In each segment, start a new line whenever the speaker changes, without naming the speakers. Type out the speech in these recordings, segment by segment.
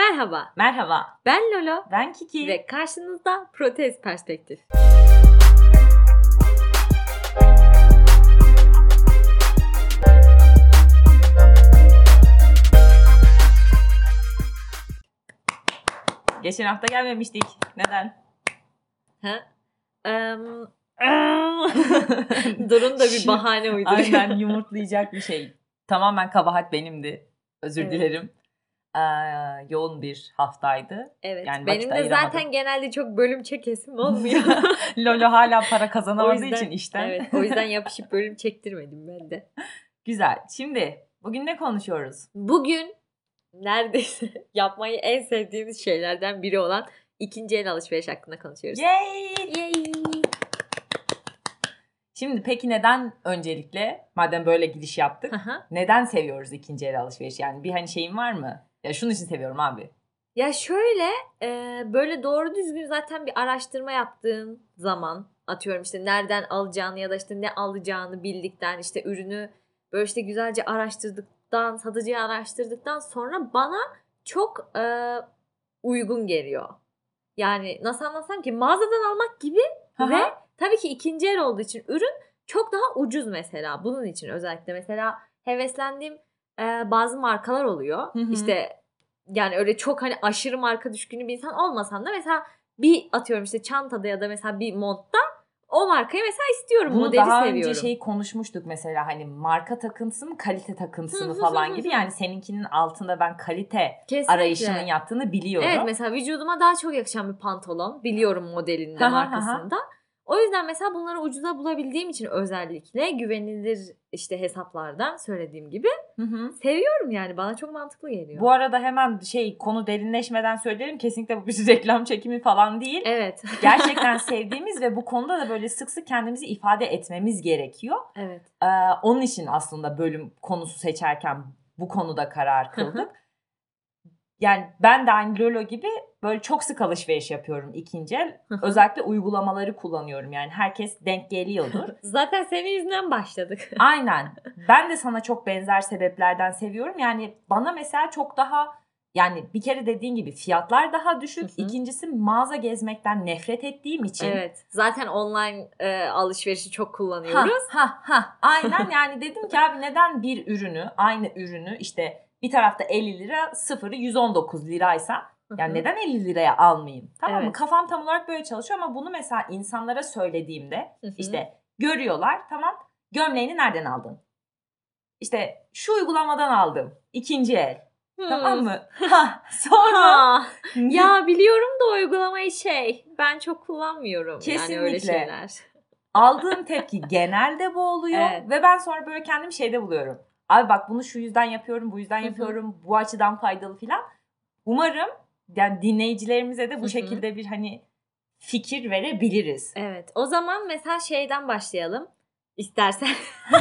Merhaba,
Merhaba,
ben Lolo
ben Kiki.
ve karşınızda Protez Perspektif.
Geçen hafta gelmemiştik. Neden?
Ha? Em, Durun da bir bahane uyduruyor.
Aynen yumurtlayacak bir şey. Tamamen kabahat benimdi. Özür
Evet.
dilerim. Ee, yoğun bir haftaydı.
Evet,
Yani
benim de zaten genelde çok bölüm çekesim olmuyor.
Lolo hala para kazanamadığı
yüzden,
için işten.
Evet, o yüzden yapışıp bölüm çektirmedim ben de.
Güzel. Şimdi bugün ne konuşuyoruz?
Bugün neredeyse yapmayı en sevdiğimiz şeylerden biri olan ikinci el alışveriş hakkında konuşuyoruz.
Yay!
Yay!
Şimdi peki neden öncelikle madem böyle giriş yaptık
Aha.
neden seviyoruz ikinci el alışveriş? Yani bir hani şeyin var mı? Ya şunun için seviyorum abi.
Ya şöyle e, böyle doğru düzgün zaten bir araştırma yaptığın zaman atıyorum işte nereden alacağını ya da işte ne alacağını bildikten işte ürünü böyle işte güzelce araştırdıktan satıcıyı araştırdıktan sonra bana çok e, uygun geliyor. Yani nasıl anlatsam ki mağazadan almak gibi
Aha.
ve tabii ki ikinci el olduğu için ürün çok daha ucuz mesela. Bunun için özellikle mesela heveslendiğim e, bazı markalar oluyor.
Hı hı.
İşte yani öyle çok hani aşırı marka düşkünü bir insan olmasam da mesela bir atıyorum işte çantada ya da mesela bir montta o markayı mesela istiyorum.
Bunu
modeli
daha
seviyorum.
önce şey konuşmuştuk mesela hani marka takıntısı mı kalite takıntısı mı falan gibi. Yani seninkinin altında ben kalite
Kesinlikle.
arayışının yattığını biliyorum.
Evet mesela vücuduma daha çok yakışan bir pantolon. Biliyorum modelinde markasında. O yüzden mesela bunları ucuza bulabildiğim için özellikle güvenilir işte hesaplardan söylediğim gibi
Hı hı.
seviyorum yani bana çok mantıklı geliyor.
Bu arada hemen şey konu derinleşmeden söylerim kesinlikle bu bir reklam çekimi falan değil.
Evet.
Gerçekten sevdiğimiz ve bu konuda da böyle sık sık kendimizi ifade etmemiz gerekiyor.
evet.
Ee, onun için aslında bölüm konusu seçerken bu konuda karar kıldık. yani ben de aynı Lolo gibi böyle çok sık alışveriş yapıyorum ikinci el. Özellikle uygulamaları kullanıyorum. Yani herkes denk geliyordur.
Zaten senin yüzünden başladık.
Aynen. Ben de sana çok benzer sebeplerden seviyorum. Yani bana mesela çok daha yani bir kere dediğin gibi fiyatlar daha düşük.
Hı hı.
İkincisi mağaza gezmekten nefret ettiğim için.
Evet. Zaten online e, alışverişi çok
Ha
kullanıyoruz.
ha ha aynen yani dedim ki abi neden bir ürünü aynı ürünü işte bir tarafta 50 lira sıfırı 119 liraysa yani neden 50 liraya almayayım tamam mı
Evet.
kafam tam olarak böyle çalışıyor ama bunu mesela insanlara söylediğimde işte görüyorlar tamam gömleğini nereden aldın İşte şu uygulamadan aldım ikinci el
Hmm.
tamam mı ha sonra
Ha, ya biliyorum da uygulamayı şey ben çok kullanmıyorum yani öyle
Kesinlikle.
şeyler.
aldığım tepki genelde bu oluyor
Evet.
ve ben sonra böyle kendimi şeyde buluyorum. Abi bak bunu şu yüzden yapıyorum, bu yüzden yapıyorum, bu açıdan faydalı filan. Umarım yani dinleyicilerimize de bu
hı.
şekilde bir hani fikir verebiliriz.
Evet. O zaman mesela şeyden başlayalım. İstersen.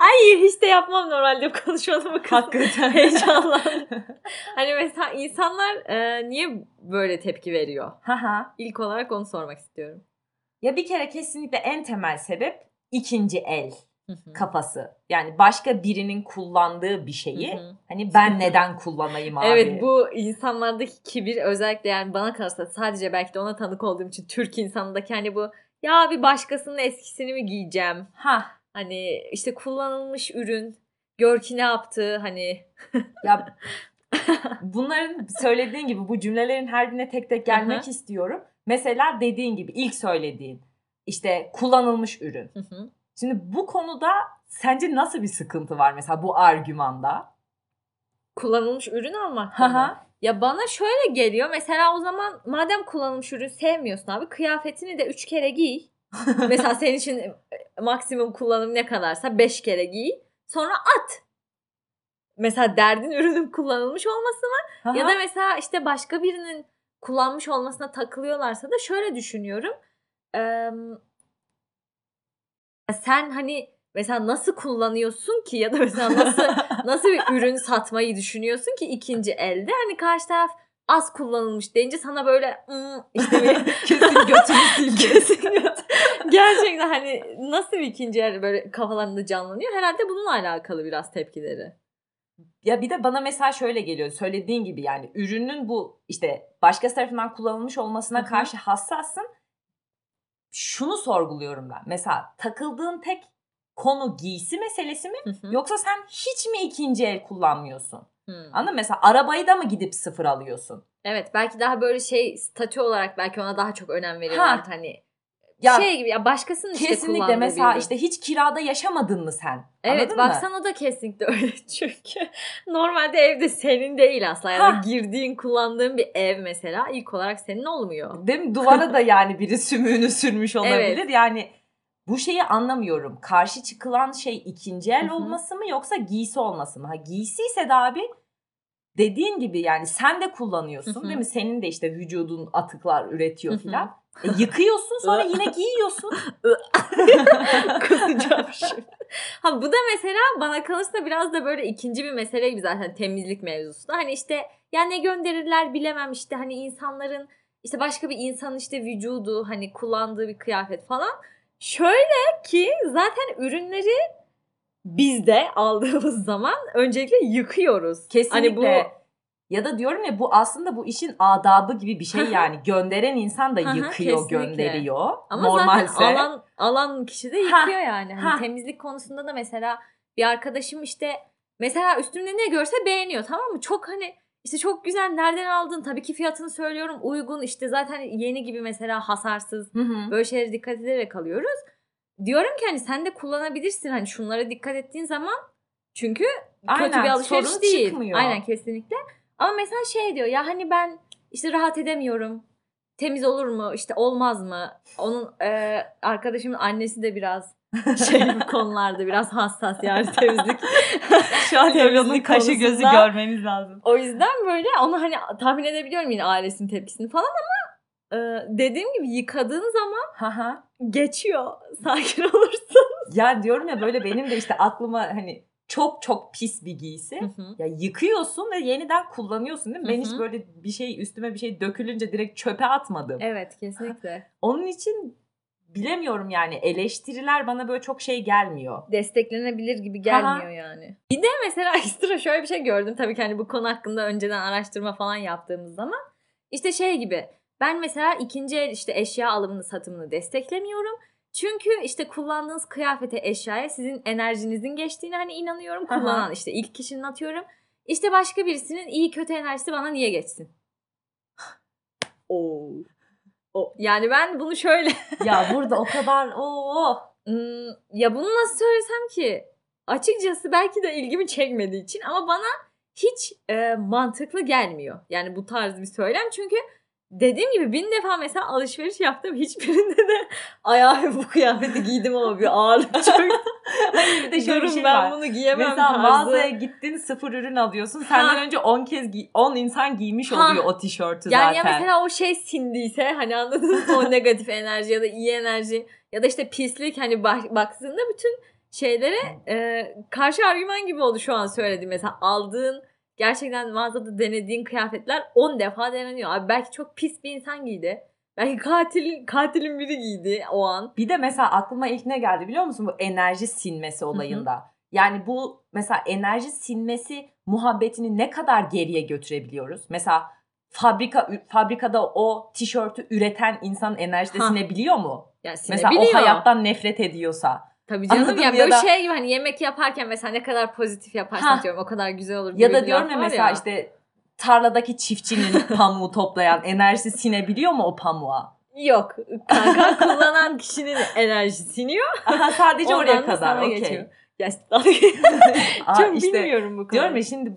Ay hiç de yapmam normalde bu konuşmanın bu kısmı.
Hakikaten.
Heyecanlandım. Hani mesela insanlar e, niye böyle tepki veriyor?
Haha.
İlk olarak onu sormak istiyorum.
ya bir kere kesinlikle en temel sebep ikinci el. Kafası. Yani başka birinin kullandığı bir şeyi
Hı hı.
hani ben neden kullanayım abi?
Evet bu insanlardaki kibir özellikle yani bana kalırsa sadece belki de ona tanık olduğum için Türk insanındaki hani bu ya bir başkasının eskisini mi giyeceğim?
Ha
Hani işte kullanılmış ürün gör ki ne yaptı hani
Ya bunların söylediğin gibi bu cümlelerin her birine tek tek gelmek
Hı hı.
istiyorum. Mesela dediğin gibi ilk söylediğin işte kullanılmış ürün.
Hı hı.
Şimdi bu konuda sence nasıl bir sıkıntı var mesela bu argümanda?
kullanılmış ürün almak. Ya bana şöyle geliyor mesela o zaman madem kullanılmış ürün sevmiyorsun abi kıyafetini de 3 kere giy. mesela senin için e, maksimum kullanım ne kadarsa 5 kere giy. Sonra at. Mesela derdin ürünün kullanılmış olması mı? Ya da mesela işte başka birinin kullanmış olmasına takılıyorlarsa da şöyle düşünüyorum. Eee, sen hani mesela nasıl kullanıyorsun ki ya da mesela nasıl nasıl bir ürün satmayı düşünüyorsun ki ikinci elde? Hani karşı taraf az kullanılmış deyince sana böyle "Hmm," işte bir
Kesin götünü sildi.
Gerçekten hani nasıl bir ikinci el böyle kafalarında canlanıyor? Herhalde bununla alakalı biraz tepkileri.
Ya bir de bana mesela şöyle geliyor. Söylediğin gibi yani ürünün bu işte başkası tarafından kullanılmış olmasına
Hı hı.
karşı hassassın. Şunu sorguluyorum ben. Mesela takıldığın tek konu giysi meselesi mi?
Hı hı.
Yoksa sen hiç mi ikinci el kullanmıyorsun?
Hmm.
Anladın mı? Mesela arabayı da mı gidip sıfır alıyorsun?
Evet belki daha böyle şey statü olarak belki ona daha çok önem veriyorlar hani.
Ya
şey gibi ya başkasının işte
kesinlikle mesela
ürün.
işte hiç kirada yaşamadın mı sen?
Evet
Anladın
bak
mı?
da kesinlikle öyle çünkü normalde evde senin değil asla ya
Ha.
girdiğin kullandığın bir ev mesela ilk olarak senin olmuyor.
Değil mi? Duvara da yani biri sümüğünü sürmüş olabilir.
Evet.
Yani bu şeyi anlamıyorum. Karşı çıkılan şey ikinci el
Hı hı.
olması mı yoksa giysi olması mı? Ha giysi ise de abi dediğin gibi yani sen de kullanıyorsun
Hı hı.
değil mi? Senin de işte vücudun atıklar üretiyor filan. E, yıkıyorsun sonra yine giyiyorsun.
Kusacağım şimdi. Ha bu da mesela bana kalırsa biraz da böyle ikinci bir mesele gibi zaten temizlik mevzusu. Hani işte ya ne gönderirler bilemem işte hani insanların işte başka bir insanın işte vücudu hani kullandığı bir kıyafet falan. Şöyle ki zaten ürünleri biz de aldığımız zaman öncelikle yıkıyoruz.
Kesinlikle.
Hani bu
Ya da diyorum ya bu aslında bu işin adabı gibi bir şey yani. Gönderen insan da yıkıyor, gönderiyor.
Ama
Normalse.
zaten alan alan kişi de yıkıyor yani. Hani
ha.
temizlik konusunda da mesela bir arkadaşım işte mesela üstümde ne görse beğeniyor tamam mı? Çok hani işte çok güzel nereden aldın? Tabii ki fiyatını söylüyorum. Uygun işte zaten yeni gibi mesela hasarsız
Hı hı.
böyle şeylere dikkat ederek alıyoruz. Diyorum ki hani sen de kullanabilirsin hani şunlara dikkat ettiğin zaman çünkü kötü
Aynen,
bir alışveriş
sorun
değil.
çıkmıyor.
Aynen kesinlikle. Ama mesela şey diyor ya hani ben işte rahat edemiyorum. Temiz olur mu? işte olmaz mı? Onun e, arkadaşımın annesi de biraz şey bu konularda biraz hassas yani temizlik.
Şu an Leyla'nın kaşı gözü görmemiz lazım.
o yüzden böyle onu hani tahmin edebiliyorum yine ailesinin tepkisini falan ama e, dediğim gibi yıkadığın zaman geçiyor. Sakin olursun.
Ya diyorum ya böyle benim de işte aklıma hani çok çok pis bir giysi. Ya yıkıyorsun ve yeniden kullanıyorsun değil mi? Ben
Hı
hiç
hı.
böyle bir şey üstüme bir şey dökülünce direkt çöpe atmadım.
evet kesinlikle.
Onun için bilemiyorum yani eleştiriler bana böyle çok şey gelmiyor.
desteklenebilir gibi gelmiyor yani. Bir de mesela ekstra şöyle bir şey gördüm. Tabii ki hani bu konu hakkında önceden araştırma falan yaptığımız zaman. işte şey gibi ben mesela ikinci el işte eşya alımını satımını desteklemiyorum. Çünkü işte kullandığınız kıyafete eşyaya sizin enerjinizin geçtiğine hani inanıyorum.
Aha.
Kullanan işte ilk kişinin atıyorum. İşte başka birisinin iyi kötü enerjisi bana niye geçsin? Oo. O, yani ben bunu şöyle
ya burada o kadar o
Hmm, ya bunu nasıl söylesem ki? Açıkçası belki de ilgimi çekmediği için ama bana hiç e, mantıklı gelmiyor. Yani bu tarz bir söylem çünkü dediğim gibi bin defa mesela alışveriş yaptım. Hiçbirinde de ayağı bu kıyafeti giydim ama bir ağırlık çöktü.
Hayır bir de şöyle
Durun
şey
ben
var.
bunu giyemem
Mesela
tarzı.
mağazaya gittin sıfır ürün alıyorsun. Senden
Ha.
önce 10 kez giy- 10 insan giymiş
Ha.
oluyor o tişörtü
Yani
zaten.
ya mesela o şey sindiyse hani anladınız o negatif enerji ya da iyi enerji ya da işte pislik hani bak, baktığında bütün şeylere e, karşı argüman gibi oldu şu an söylediğim. Mesela aldığın gerçekten mağazada denediğin kıyafetler 10 defa deneniyor. Abi belki çok pis bir insan giydi. Belki katil katilin biri giydi o an.
Bir de mesela aklıma ilk ne geldi biliyor musun? Bu enerji sinmesi olayında. Yani bu mesela enerji sinmesi muhabbetini ne kadar geriye götürebiliyoruz? Mesela fabrika fabrikada o tişörtü üreten insanın enerjisi de
Ha.
sinebiliyor mu?
Yani
Mesela
sinebiliyor.
o hayattan nefret ediyorsa.
Tabii canım
Anladın
ya?
Ya
böyle
da-
şey gibi hani yemek yaparken mesela ne kadar pozitif yaparsan
Ha.
diyorum o kadar güzel olur.
Ya da diyorum ya mesela işte tarladaki çiftçinin pamuğu toplayan enerjisi sinebiliyor mu o pamuğa?
Yok kanka kullanan kişinin enerjisi siniyor.
Aha, sadece oraya kadar. okey.
Ya, çok
işte
bilmiyorum bu konuyu.
Diyorum ya şimdi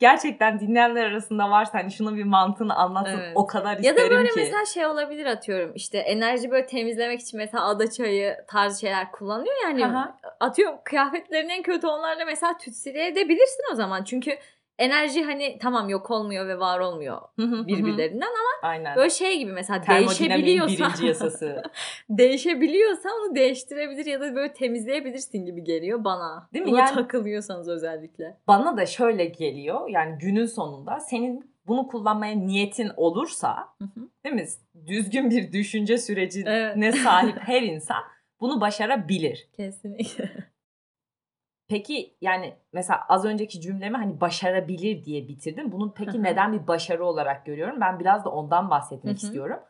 gerçekten dinleyenler arasında varsa hani şunun bir mantığını anlatsın
Evet.
o kadar
Ya
isterim
da böyle
ki.
mesela şey olabilir atıyorum işte enerji böyle temizlemek için mesela ada çayı tarzı şeyler kullanıyor yani
Aha.
atıyorum kıyafetlerin en kötü onlarla mesela tütsüle edebilirsin o zaman çünkü enerji hani tamam yok olmuyor ve var olmuyor birbirlerinden ama
Aynen.
böyle şey gibi mesela değişebiliyorsa
birinci yasası.
değişebiliyorsa onu değiştirebilir ya da böyle temizleyebilirsin gibi geliyor bana.
Değil mi?
Buna
Yani-
takılıyorsanız özellikle.
Bana da şöyle geliyor yani günün sonunda senin bunu kullanmaya niyetin olursa değil mi? Düzgün bir düşünce sürecine
Evet.
sahip her insan bunu başarabilir.
Kesinlikle.
Peki yani mesela az önceki cümlemi hani başarabilir diye bitirdim. Bunun
Hı
peki
hı.
neden bir başarı olarak görüyorum? Ben biraz da ondan bahsetmek
Hı hı.
istiyorum.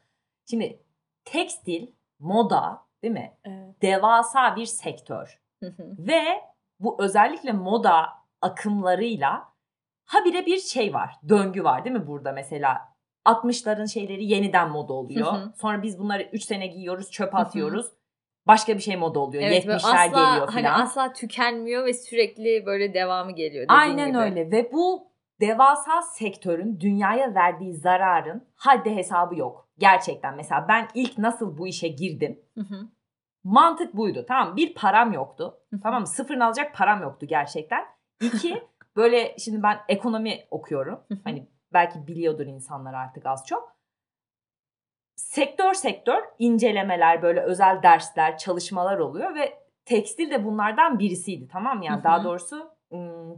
Şimdi tekstil, moda değil mi?
Evet.
Devasa bir sektör.
Hı hı.
Ve bu özellikle moda akımlarıyla habire bir şey var. Döngü var değil mi burada mesela? 60'ların şeyleri yeniden moda oluyor.
Hı hı.
Sonra biz bunları 3 sene giyiyoruz, çöpe
hı.
atıyoruz. Başka bir şey moda oluyor.
Evet, böyle
70'ler
asla
geliyor
hani
filan.
asla tükenmiyor ve sürekli böyle devamı geliyor.
Aynen
gibi.
öyle ve bu devasa sektörün dünyaya verdiği zararın haddi hesabı yok. Gerçekten mesela ben ilk nasıl bu işe girdim?
Hı hı.
Mantık buydu. Tamam bir param yoktu.
Hı.
Tamam sıfırını alacak param yoktu gerçekten. İki böyle şimdi ben ekonomi okuyorum. Hani belki biliyordur insanlar artık az çok. Sektör sektör incelemeler böyle özel dersler çalışmalar oluyor ve tekstil de bunlardan birisiydi tamam mı? Yani
Hı hı.
daha doğrusu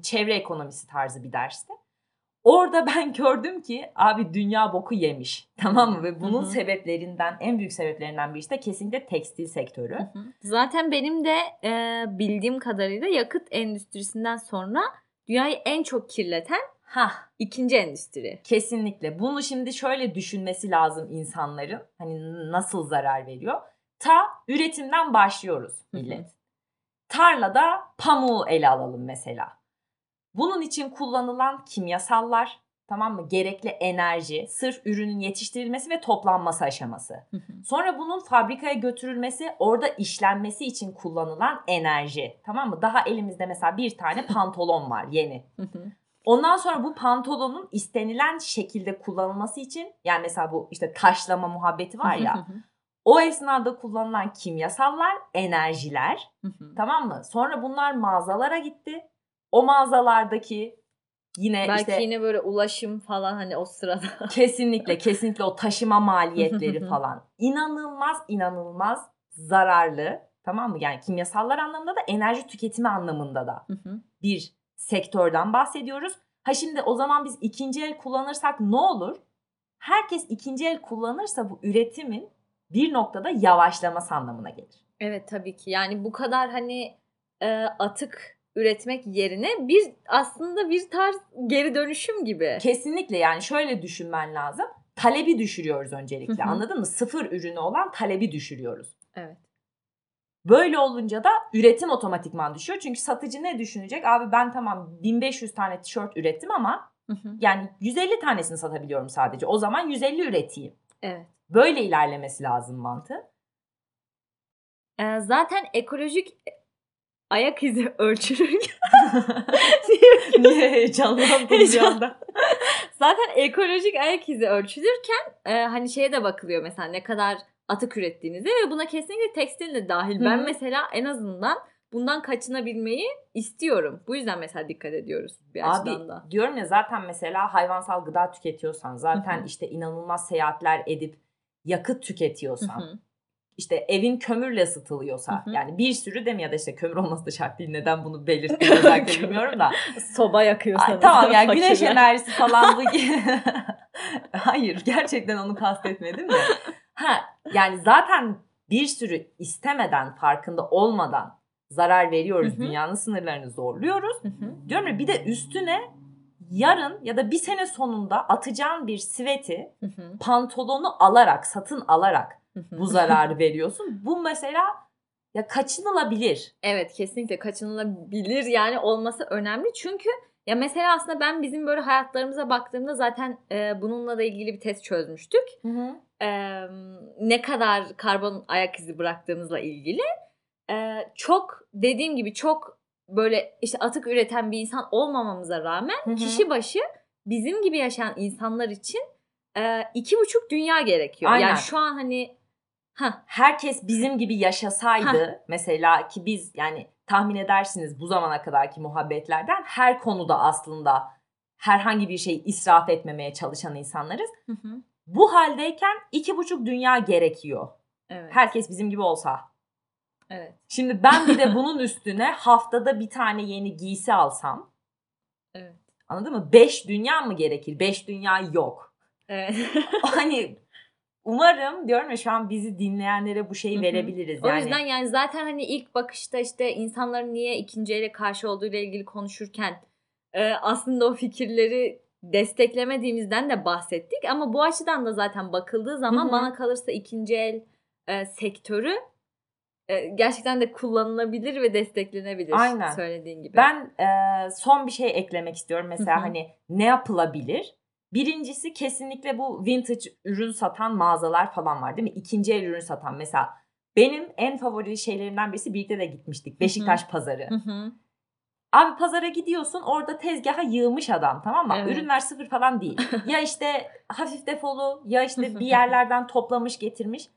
çevre ekonomisi tarzı bir dersti. Orada ben gördüm ki abi dünya boku yemiş tamam mı? Ve bunun
Hı hı.
sebeplerinden en büyük sebeplerinden birisi de kesinlikle tekstil sektörü.
Hı hı. Zaten benim de e, bildiğim kadarıyla yakıt endüstrisinden sonra dünyayı en çok kirleten
Hah
ikinci endüstri.
Kesinlikle. Bunu şimdi şöyle düşünmesi lazım insanların. Hani nasıl zarar veriyor? Ta üretimden başlıyoruz millet. Tarlada pamuğu ele alalım mesela. Bunun için kullanılan kimyasallar, tamam mı? Gerekli enerji, sırf ürünün yetiştirilmesi ve toplanması aşaması. Sonra bunun fabrikaya götürülmesi, orada işlenmesi için kullanılan enerji. Tamam mı? Daha elimizde mesela bir tane pantolon var yeni. Ondan sonra bu pantolonun istenilen şekilde kullanılması için yani mesela bu işte taşlama muhabbeti var ya o esnada kullanılan kimyasallar, enerjiler tamam mı? Sonra bunlar mağazalara gitti. O mağazalardaki yine
Belki
işte
yine böyle ulaşım falan hani o sırada.
kesinlikle kesinlikle o taşıma maliyetleri falan inanılmaz inanılmaz zararlı tamam mı? Yani kimyasallar anlamında da enerji tüketimi anlamında da bir sektörden bahsediyoruz. Ha şimdi o zaman biz ikinci el kullanırsak ne olur? Herkes ikinci el kullanırsa bu üretimin bir noktada yavaşlaması anlamına gelir.
Evet tabii ki. Yani bu kadar hani e, atık üretmek yerine bir aslında bir tarz geri dönüşüm gibi.
Kesinlikle yani şöyle düşünmen lazım. Talebi düşürüyoruz öncelikle.
Hı hı.
Anladın mı? Sıfır ürünü olan talebi düşürüyoruz.
Evet.
Böyle olunca da üretim otomatikman düşüyor. Çünkü satıcı ne düşünecek? Abi ben tamam 1500 tane tişört ürettim ama
Hı hı.
yani 150 tanesini satabiliyorum sadece. O zaman 150 üreteyim.
Evet.
Böyle ilerlemesi lazım mantığı.
E, zaten ekolojik ayak izi ölçülürken
Niye heyecanlandın bir anda?
zaten ekolojik ayak izi ölçülürken e, hani şeye de bakılıyor mesela ne kadar atık ürettiğinize ve buna kesinlikle tekstil de dahil.
Hı
Ben mesela en azından bundan kaçınabilmeyi istiyorum. Bu yüzden mesela dikkat ediyoruz bir açıdan da.
Abi diyorum ya zaten mesela hayvansal gıda tüketiyorsan zaten
Hı hı.
işte inanılmaz seyahatler edip yakıt tüketiyorsan
hı.
işte evin kömürle ısıtılıyorsa
Hı hı.
yani bir sürü mi ya da işte kömür olması da şart değil neden bunu belirttim özellikle bilmiyorum da
Soba
Ay,
yakıyorsanız.
tamam yani güneş enerjisi falan bu hayır gerçekten onu kastetmedim de ha yani zaten bir sürü istemeden farkında olmadan zarar veriyoruz
Hı hı.
dünyanın sınırlarını zorluyoruz
Hı hı.
Diyorum ya bir de üstüne yarın ya da bir sene sonunda atacağın bir siveti
Hı hı.
pantolonu alarak satın alarak
Hı
bu zararı veriyorsun. Bu mesela ya kaçınılabilir.
Evet kesinlikle kaçınılabilir yani olması önemli. Çünkü ya mesela aslında ben bizim böyle hayatlarımıza baktığımda zaten e, bununla da ilgili bir test çözmüştük. E, ne kadar karbon ayak izi bıraktığımızla ilgili. E, çok dediğim gibi çok böyle işte atık üreten bir insan olmamamıza rağmen
Hı hı.
kişi başı bizim gibi yaşayan insanlar için e, iki buçuk dünya gerekiyor.
Aynen.
Yani şu an hani ha
Herkes bizim gibi yaşasaydı mesela ki biz yani tahmin edersiniz bu zamana kadarki muhabbetlerden her konuda aslında herhangi bir şey israf etmemeye çalışan insanlarız.
Hı hı.
Bu haldeyken iki buçuk dünya gerekiyor.
evet.
Herkes bizim gibi olsa.
evet.
Şimdi ben bir de bunun üstüne haftada bir tane yeni giysi alsam.
Evet.
Anladın mı? Beş dünya mı gerekir? Beş dünya yok.
Evet.
Hani umarım diyorum ya şu an bizi dinleyenlere bu şeyi
Hı hı.
verebiliriz.
O
Yani
yüzden yani zaten hani ilk bakışta işte insanların niye ikinci ele karşı olduğu ile ilgili konuşurken e, aslında o fikirleri desteklemediğimizden de bahsettik. Ama bu açıdan da zaten bakıldığı zaman
Hı hı.
bana kalırsa ikinci el e, sektörü e, gerçekten de kullanılabilir ve desteklenebilir
Aynen.
söylediğin gibi.
Ben e, son bir şey eklemek istiyorum. Mesela
Hı hı.
hani ne yapılabilir? Birincisi kesinlikle bu vintage ürün satan mağazalar falan var değil mi? İkinci el ürün satan mesela. Benim en favori şeylerimden birisi birlikte de gitmiştik. Beşiktaş pazarı.
Hı hı.
Abi pazara gidiyorsun orada tezgaha yığmış adam tamam mı?
Evet.
Ürünler sıfır falan değil. ya işte hafif defolu ya işte bir yerlerden toplamış getirmiş.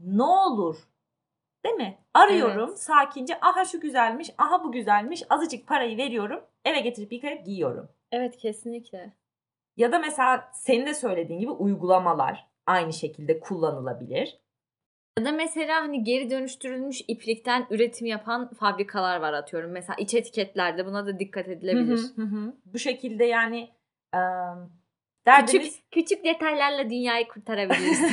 Ne olur değil mi? Arıyorum
Evet.
sakince aha şu güzelmiş aha bu güzelmiş azıcık parayı veriyorum eve getirip yıkayıp giyiyorum.
Evet kesinlikle.
Ya da mesela senin de söylediğin gibi uygulamalar aynı şekilde kullanılabilir.
Ya da mesela hani geri dönüştürülmüş iplikten üretim yapan fabrikalar var atıyorum. Mesela iç etiketlerde buna da dikkat edilebilir.
Hı hı, hı hı. Bu şekilde yani e, derdimiz
Küçük küçük detaylarla dünyayı kurtarabiliriz.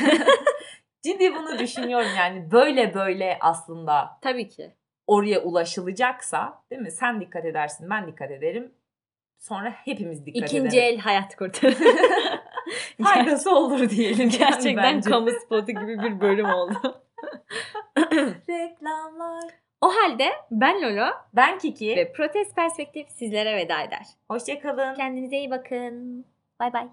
Ciddi bunu düşünüyorum yani böyle böyle aslında
Tabii ki.
oraya ulaşılacaksa değil mi? Sen dikkat edersin ben dikkat ederim. Sonra hepimiz dikkat
İkinci
edelim.
el hayat kurtarır.
Faydası olur diyelim.
Gerçekten
bence.
kamu spotu gibi bir bölüm oldu.
Reklamlar.
O halde ben Lolo
Ben Kiki.
ve Protest Perspektif sizlere veda eder.
Hoşçakalın.
Kendinize iyi bakın. Bay bay.